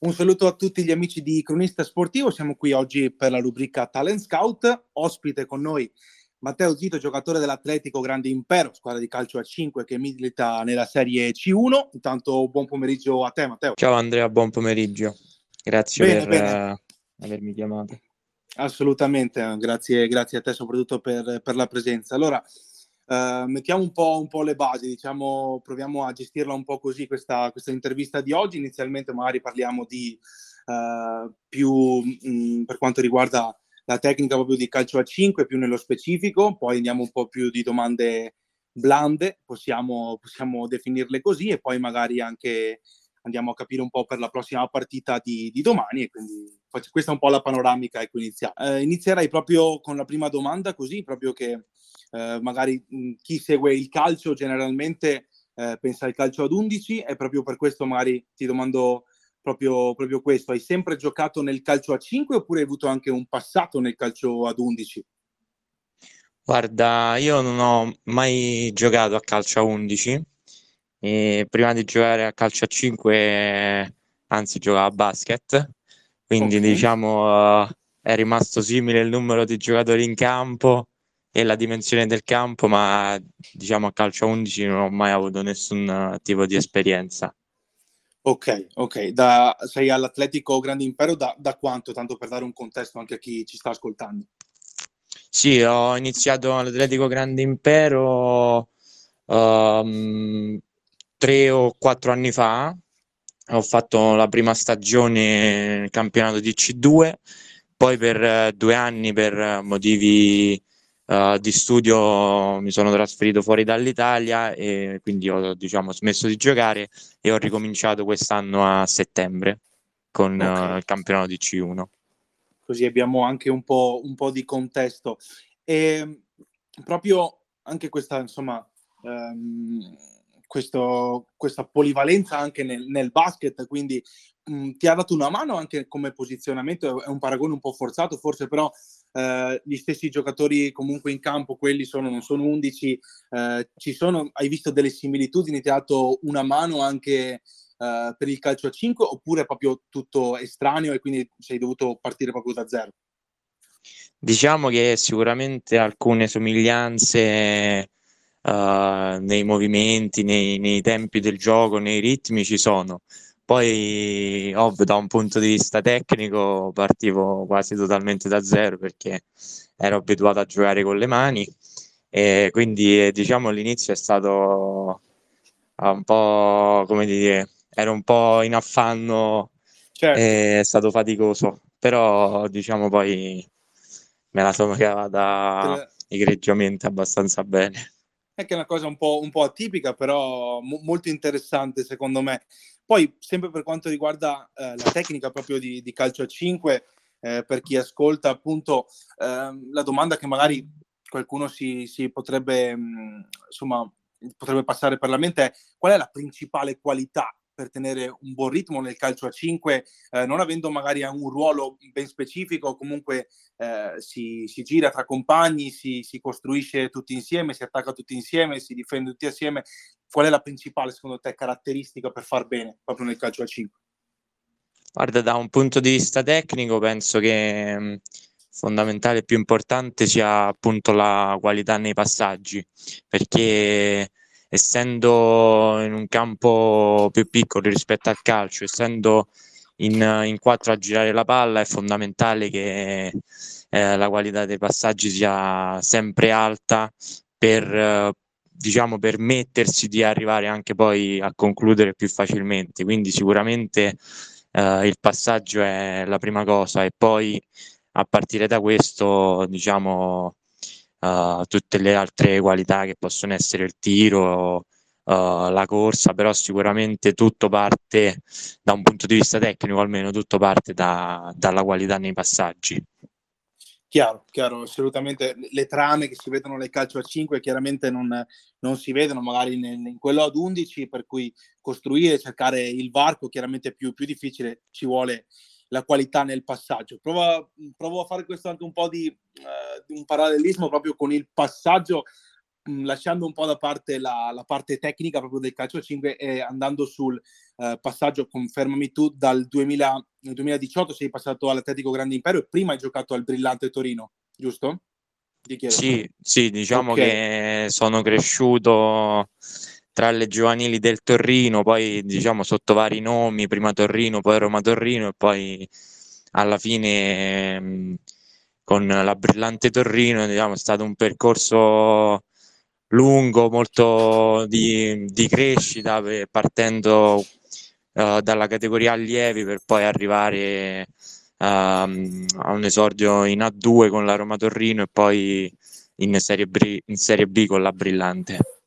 Un saluto a tutti gli amici di Cronista Sportivo, siamo qui oggi per la rubrica Talent Scout, ospite con noi Matteo Zito, giocatore dell'Atletico Grande Impero, squadra di calcio a 5 che milita nella Serie C1. Intanto buon pomeriggio a te Matteo. Ciao Andrea, buon pomeriggio. Grazie bene, per bene. Uh, avermi chiamato. Assolutamente, grazie, grazie a te soprattutto per, per la presenza. Allora, Uh, mettiamo un po', un po', le basi, diciamo, proviamo a gestirla un po' così questa, questa intervista di oggi. Inizialmente magari parliamo di uh, più mh, mm, per quanto riguarda la tecnica proprio di calcio a 5, più nello specifico, poi andiamo un po' più di domande blande, possiamo, possiamo definirle così, e poi magari anche andiamo a capire un po' per la prossima partita di, di domani e quindi questa è un po' la panoramica ecco, iniziale. Uh, inizierei proprio con la prima domanda, così proprio che eh, magari mh, chi segue il calcio generalmente eh, pensa al calcio ad 11 e proprio per questo magari ti domando proprio, proprio questo. Hai sempre giocato nel calcio a 5 oppure hai avuto anche un passato nel calcio ad 11? Guarda, io non ho mai giocato a calcio a 11 e prima di giocare a calcio a 5 anzi giocavo a basket, quindi okay. diciamo uh, è rimasto simile il numero di giocatori in campo e la dimensione del campo, ma diciamo a calcio 11 non ho mai avuto nessun tipo di esperienza. Ok, ok. Da, sei all'Atletico Grande Impero da, da, quanto? Tanto per dare un contesto anche a chi ci sta ascoltando. Sì, ho iniziato all'Atletico Grande Impero um, tre o quattro anni fa. Ho fatto la prima stagione nel campionato di C2, poi per due anni per motivi uh, di studio mi sono trasferito fuori dall'Italia e quindi ho diciamo, smesso di giocare e ho ricominciato quest'anno a settembre con okay. uh, il campionato di C1. Così abbiamo anche un po', un po di contesto. E proprio anche questa, insomma, um, questo, questa polivalenza anche nel, nel basket, quindi mh, ti ha dato una mano anche come posizionamento, è un paragone un po' forzato forse, però eh, gli stessi giocatori comunque in campo, quelli sono, non sono 11, eh, ci sono, hai visto delle similitudini, ti ha dato una mano anche eh, per il calcio a 5 oppure è proprio tutto estraneo e quindi sei dovuto partire proprio da zero? Diciamo che sicuramente alcune somiglianze uh, nei movimenti, nei, nei, tempi del gioco, nei ritmi ci sono. Poi, ovvio, da un punto di vista tecnico partivo quasi totalmente da zero perché ero abituato a giocare con le mani e quindi diciamo l'inizio è stato un po' come dire, ero un po' in affanno certo. è stato faticoso, però diciamo poi me la sono cavata egregiamente abbastanza bene. È che è una cosa un po', un po atipica, però mo- molto interessante secondo me. Poi, sempre per quanto riguarda eh, la tecnica proprio di, di calcio a 5, eh, per chi ascolta, appunto, eh, la domanda che magari qualcuno si, si potrebbe, mh, mm, insomma, potrebbe passare per la mente è qual è la principale qualità per tenere un buon ritmo nel calcio a 5, eh, non avendo magari un ruolo ben specifico, comunque eh, si, si, gira tra compagni, si, si, costruisce tutti insieme, si attacca tutti insieme, si difende tutti assieme. Qual è la principale, secondo te, caratteristica per far bene proprio nel calcio a 5? Guarda, da un punto di vista tecnico penso che mm, fondamentale e più importante sia appunto la qualità nei passaggi, perché essendo in un campo più piccolo rispetto al calcio, essendo in, in quattro a girare la palla, è fondamentale che eh, la qualità dei passaggi sia sempre alta per eh, diciamo permettersi di arrivare anche poi a concludere più facilmente. Quindi sicuramente eh, il passaggio è la prima cosa e poi a partire da questo diciamo uh, tutte le altre qualità che possono essere il tiro, uh, la corsa, però sicuramente tutto parte da un punto di vista tecnico, almeno tutto parte da, dalla qualità nei passaggi. Chiaro, chiaro, assolutamente. Le trame che si vedono nel calcio a 5 chiaramente non, non si vedono magari in, in, quello ad 11, per cui costruire, cercare il varco chiaramente è più, più difficile, ci vuole la qualità nel passaggio. Provo, provo a fare questo anche un po' di, uh, un parallelismo proprio con il passaggio mh, lasciando un po' da parte la, la, parte tecnica proprio del calcio 5 e andando sul uh, passaggio, confermami tu, dal 2000, 2018 sei passato all'Atletico Grande Impero e prima hai giocato al Brillante Torino, giusto? Sì, sì, diciamo okay. che sono cresciuto tra le giovanili del Torino, poi diciamo sotto vari nomi, prima Torino, poi Roma Torino e poi alla fine con la brillante Torrino diciamo, è stato un percorso lungo, molto di, di crescita, partendo uh, dalla categoria allievi per poi arrivare uh, a un esordio in A2 con la Roma Torrino e poi in Serie, B, in Serie B con la Brillante.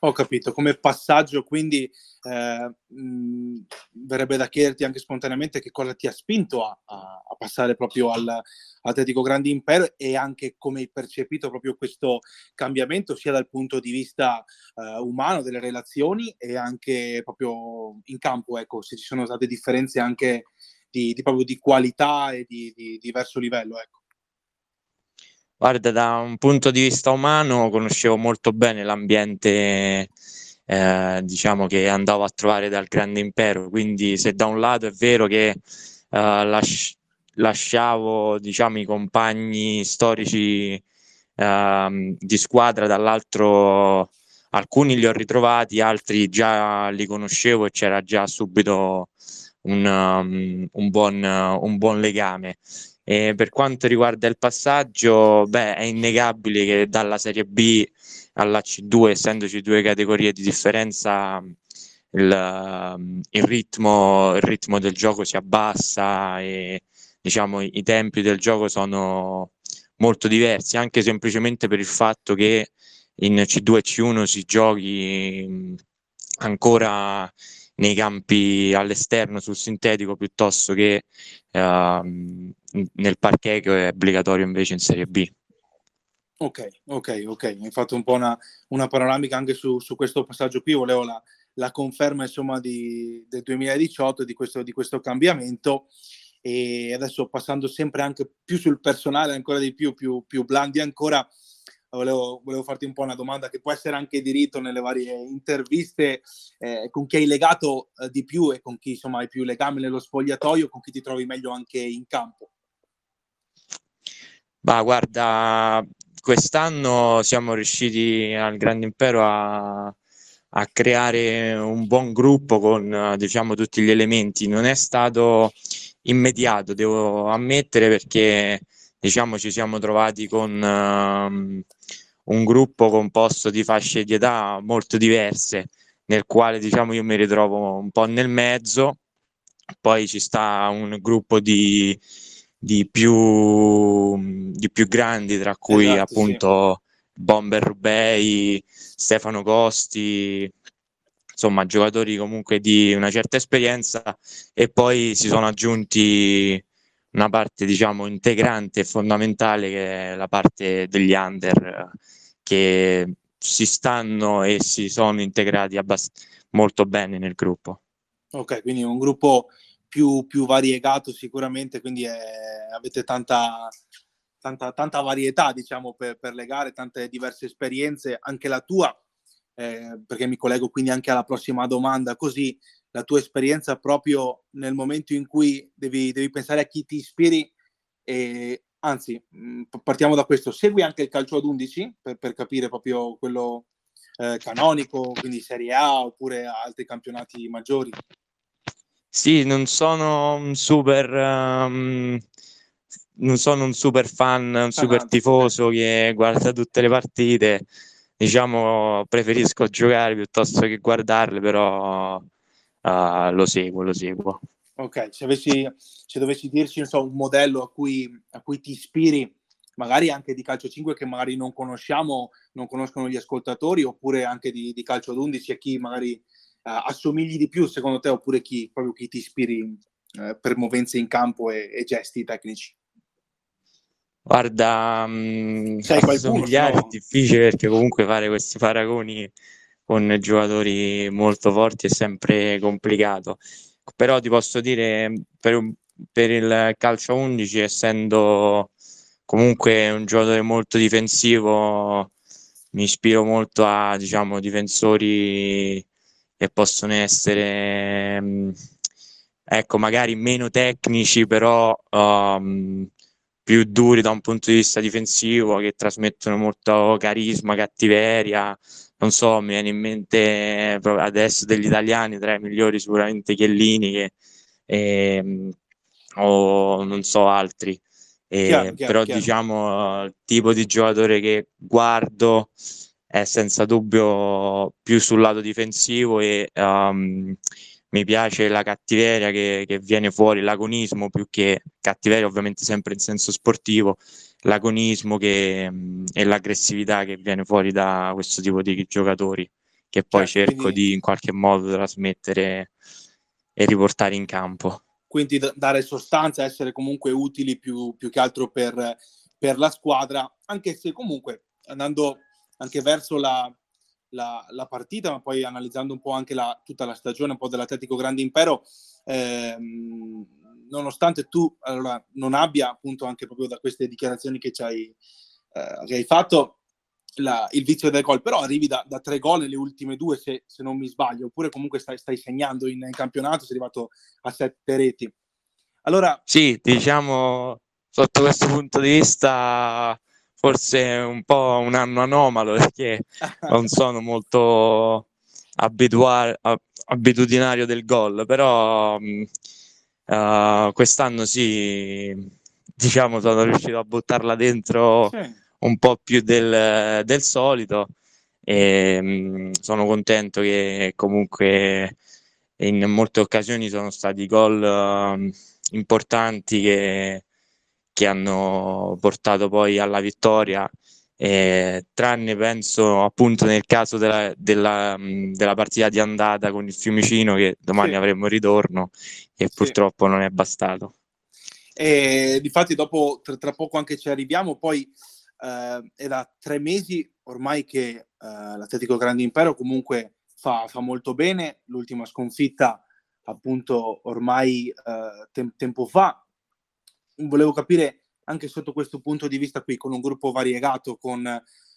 Ho capito, come passaggio quindi eh, mh, verrebbe da chiederti anche spontaneamente che cosa ti ha spinto a, a, a passare proprio al Atletico Grandi Impero e anche come hai percepito proprio questo cambiamento sia dal punto di vista eh, umano delle relazioni e anche proprio in campo, ecco, se ci sono state differenze anche di, di di qualità e di, di diverso livello, ecco. Guarda, da un punto di vista umano conoscevo molto bene l'ambiente, eh, diciamo, che andavo a trovare dal grande impero, quindi se da un lato è vero che eh, lasci- lasciavo, diciamo, i compagni storici eh, di squadra, dall'altro alcuni li ho ritrovati, altri già li conoscevo e c'era già subito un, um, un, buon, un buon legame. E per quanto riguarda il passaggio, beh, è innegabile che dalla Serie B alla C2, essendoci due categorie di differenza, il, il, ritmo, il ritmo del gioco si abbassa e diciamo, i tempi del gioco sono molto diversi, anche semplicemente per il fatto che in C2 e C1 si giochi ancora nei campi all'esterno sul sintetico piuttosto che uh, nel parquet che è obbligatorio invece in Serie B. Ok, ok, ok, hai fatto un po' una, una panoramica anche su, su, questo passaggio qui, volevo la, la conferma insomma di, del 2018 di questo, di questo cambiamento. E adesso passando sempre anche più sul personale ancora di più, più, più blandi ancora, volevo, volevo, farti un po' una domanda che può essere anche diritto nelle varie interviste, eh, con chi hai legato eh, di più e con chi insomma hai più legame nello spogliatoio, con chi ti trovi meglio anche in campo? Bah, guarda, quest'anno siamo riusciti al Grande Impero a, a creare un buon gruppo con diciamo tutti gli elementi. Non è stato immediato, devo ammettere, perché diciamo ci siamo trovati con um, un gruppo composto di fasce di età molto diverse, nel quale diciamo io mi ritrovo un po' nel mezzo, poi ci sta un gruppo di, di, più, di più grandi, tra cui esatto, appunto sì. Bomber Rubei, Stefano Costi, insomma giocatori comunque di una certa esperienza e poi si sono aggiunti una parte diciamo integrante e fondamentale che è la parte degli under che si stanno e si sono integrati abbast- molto bene nel gruppo. Ok, quindi un gruppo più, più variegato sicuramente, quindi è, avete tanta, tanta, tanta, varietà diciamo per, per le gare, tante diverse esperienze, anche la tua, eh, perché mi collego quindi anche alla prossima domanda, così la tua esperienza proprio nel momento in cui devi, devi pensare a chi ti ispiri e anzi mh, partiamo da questo. Segui anche il calcio ad 11 per, per capire proprio quello eh, canonico quindi Serie A oppure altri campionati maggiori. Sì non sono un super um, non sono un super fan un super tifoso che guarda tutte le partite. Diciamo preferisco giocare piuttosto che guardarle però uh, lo seguo, lo seguo. Ok, se, avessi, se dovessi dirci so, un modello a cui, a cui ti ispiri, magari anche di calcio 5 che magari non conosciamo, non conoscono gli ascoltatori, oppure anche di, di calcio ad 11 e chi magari uh, assomigli di più secondo te, oppure chi, proprio chi ti ispiri uh, per movenze in campo e, e gesti tecnici? Guarda, mh, mm, assomigliare no? è difficile perché comunque fare questi paragoni con giocatori molto forti è sempre complicato. Però ti posso dire, per, per il calcio 11, essendo comunque un giocatore molto difensivo, mi ispiro molto a diciamo, difensori che possono essere mm, ecco, magari meno tecnici, però um, più duri da un punto di vista difensivo, che trasmettono molto carisma, cattiveria. Non so, mi viene in mente adesso degli italiani, tra i migliori sicuramente Chiellini che, eh, o non so altri. Eh, chiaro, chiaro, però chiaro. diciamo il tipo di giocatore che guardo è senza dubbio più sul lato difensivo e um, mi piace la cattiveria che, che, viene fuori, l'agonismo più che cattiveria, ovviamente sempre in senso sportivo, l'agonismo che, e l'aggressività che viene fuori da questo tipo di giocatori, che poi certo, cerco quindi... di in qualche modo trasmettere e riportare in campo. Quindi d- dare sostanza, essere comunque utili più, più che altro per, per la squadra, anche se comunque andando anche verso la, la, la, partita, ma poi analizzando un po' anche la, tutta la stagione un po' dell'Atletico Grande Impero, ehm, nonostante tu allora, non abbia appunto anche proprio da queste dichiarazioni che, hai, eh, che hai fatto la, il vizio del gol, però arrivi da, da, tre gol nelle ultime due se, se, non mi sbaglio, oppure comunque stai, stai segnando in, in, campionato, sei arrivato a sette reti. Allora... Sì, diciamo sotto questo punto di vista forse un po' un anno anomalo perché non sono molto abitua- abitudinario del gol, però uh, quest'anno sì, diciamo sono riuscito a buttarla dentro sì. un po' più del, del solito e um, sono contento che comunque in molte occasioni sono stati gol uh, importanti che che hanno portato poi alla vittoria, eh, tranne penso appunto nel caso della, della, della, partita di andata con il Fiumicino che domani sì. avremo ritorno e sì. purtroppo non è bastato. E difatti dopo, tra, tra poco anche ci arriviamo, poi eh, è da tre mesi ormai che eh, l'Atletico Grande Impero comunque fa, fa, molto bene, l'ultima sconfitta appunto ormai eh, tem- tempo fa volevo capire anche sotto questo punto di vista qui, con un gruppo variegato, con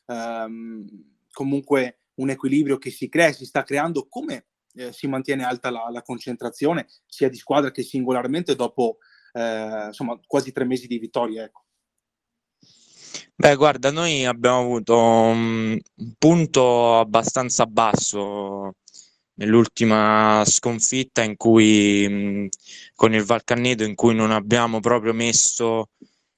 ehm, comunque un equilibrio che si crea, si sta creando, come eh, si mantiene alta la, la, concentrazione sia di squadra che singolarmente dopo eh, insomma, quasi tre mesi di vittoria? Ecco. Beh, guarda, noi abbiamo avuto un punto abbastanza basso nell'ultima sconfitta in cui mh, con il Valcanneto in cui non abbiamo proprio messo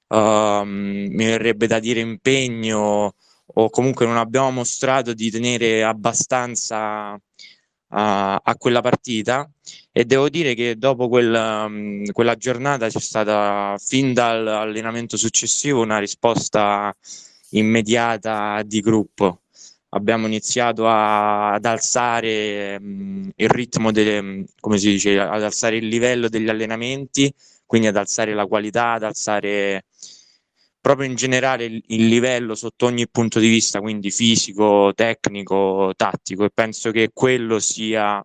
uh, mi verrebbe da dire impegno o comunque non abbiamo mostrato di tenere abbastanza uh, a quella partita. E devo dire che dopo quel, um, quella giornata c'è stata fin dall'allenamento successivo una risposta immediata di gruppo abbiamo iniziato a, ad alzare mh, il ritmo, delle, come si dice, ad alzare il livello degli allenamenti, quindi ad alzare la qualità, ad alzare proprio in generale il, il livello sotto ogni punto di vista, quindi fisico, tecnico, tattico e penso che quello sia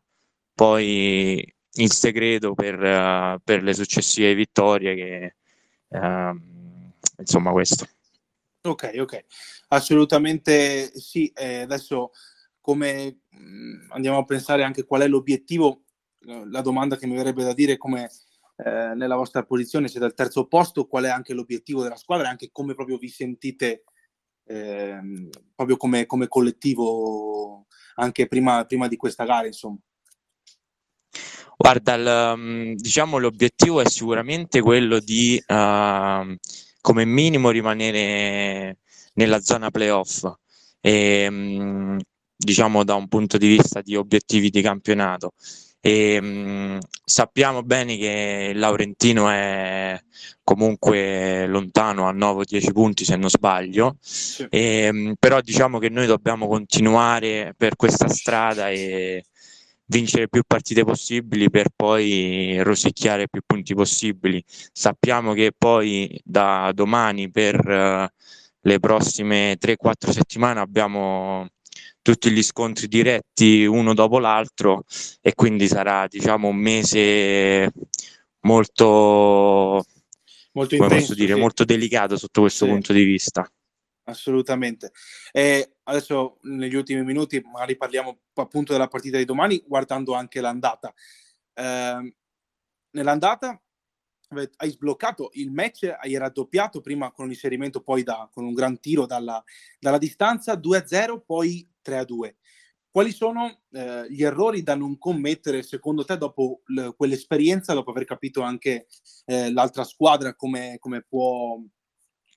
poi il segreto per, uh, per le successive vittorie che uh, insomma questo. Ok, ok, assolutamente sì. Eh, adesso come mh, mm, andiamo a pensare anche qual è l'obiettivo, eh, la domanda che mi verrebbe da dire come eh, nella vostra posizione siete al terzo posto, qual è anche l'obiettivo della squadra e anche come proprio vi sentite ehm, proprio come, come, collettivo anche prima, prima di questa gara, insomma. Guarda, il, mm, diciamo l'obiettivo è sicuramente quello di uh, come minimo rimanere nella zona playoff. E, mm, diciamo da un punto di vista di obiettivi di campionato. E, mh, sappiamo bene che il Laurentino è comunque lontano a 9-10 punti se non sbaglio. Sì. e, mh, però diciamo che noi dobbiamo continuare per questa strada e vincere più partite possibili per poi rosicchiare più punti possibili. Sappiamo che poi da domani per uh, le prossime 3-4 settimane abbiamo tutti gli scontri diretti uno dopo l'altro e quindi sarà diciamo un mese molto molto, intenso, dire, sì. molto delicato sotto questo sì. punto di vista. Assolutamente. E adesso negli ultimi minuti magari parliamo appunto della partita di domani, guardando anche l'andata. Eh, nell'andata hai sbloccato il match, hai raddoppiato prima con l'inserimento, poi da, con un gran tiro dalla, dalla distanza, 2-0, poi 3-2. Quali sono eh, gli errori da non commettere secondo te dopo l- quell'esperienza, dopo aver capito anche eh, l'altra squadra come, come può,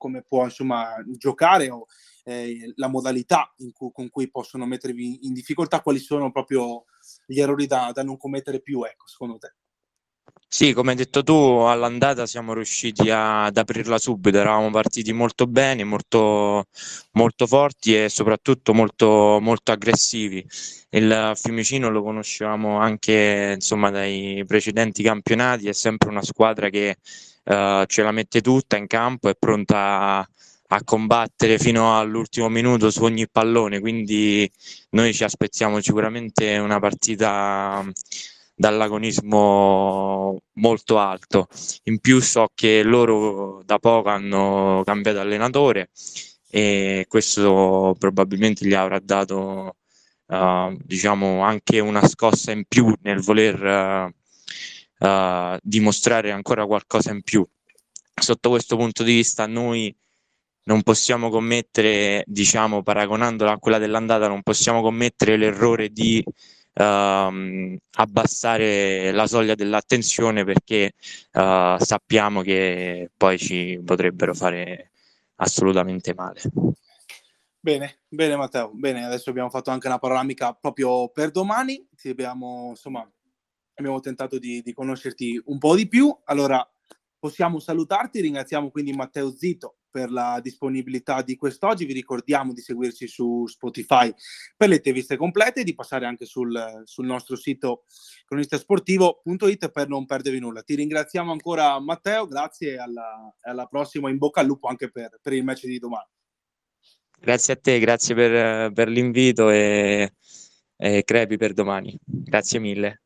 come può insomma, giocare o eh, la modalità cu- con cui possono mettervi in difficoltà? Quali sono proprio gli errori da, da non commettere più, ecco, secondo te? Sì, come hai detto tu, all'andata siamo riusciti a, ad aprirla subito, eravamo partiti molto bene, molto, molto forti e soprattutto molto, molto aggressivi. Il Fiumicino lo conoscevamo anche insomma, dai precedenti campionati, è sempre una squadra che uh, ce la mette tutta in campo, è pronta a, a combattere fino all'ultimo minuto su ogni pallone, quindi noi ci aspettiamo sicuramente una partita dall'agonismo molto alto. In più so che loro da poco hanno cambiato allenatore e questo probabilmente gli avrà dato uh, diciamo anche una scossa in più nel voler uh, uh, dimostrare ancora qualcosa in più. Sotto questo punto di vista noi non possiamo commettere, diciamo, paragonandola a quella dell'andata, non possiamo commettere l'errore di uh, abbassare la soglia dell'attenzione perché uh, sappiamo che poi ci potrebbero fare assolutamente male. Bene, bene Matteo, bene, adesso abbiamo fatto anche una panoramica proprio per domani, abbiamo, insomma, abbiamo tentato di, di conoscerti un po' di più, allora possiamo salutarti, ringraziamo quindi Matteo Zito per la disponibilità di quest'oggi. Vi ricordiamo di seguirci su Spotify per le interviste complete e di passare anche sul, sul nostro sito cronistasportivo.it per non perdervi nulla. Ti ringraziamo ancora Matteo, grazie e alla, alla, prossima. In bocca al lupo anche per, per, il match di domani. Grazie a te, grazie per, per l'invito e, e crepi per domani. Grazie mille.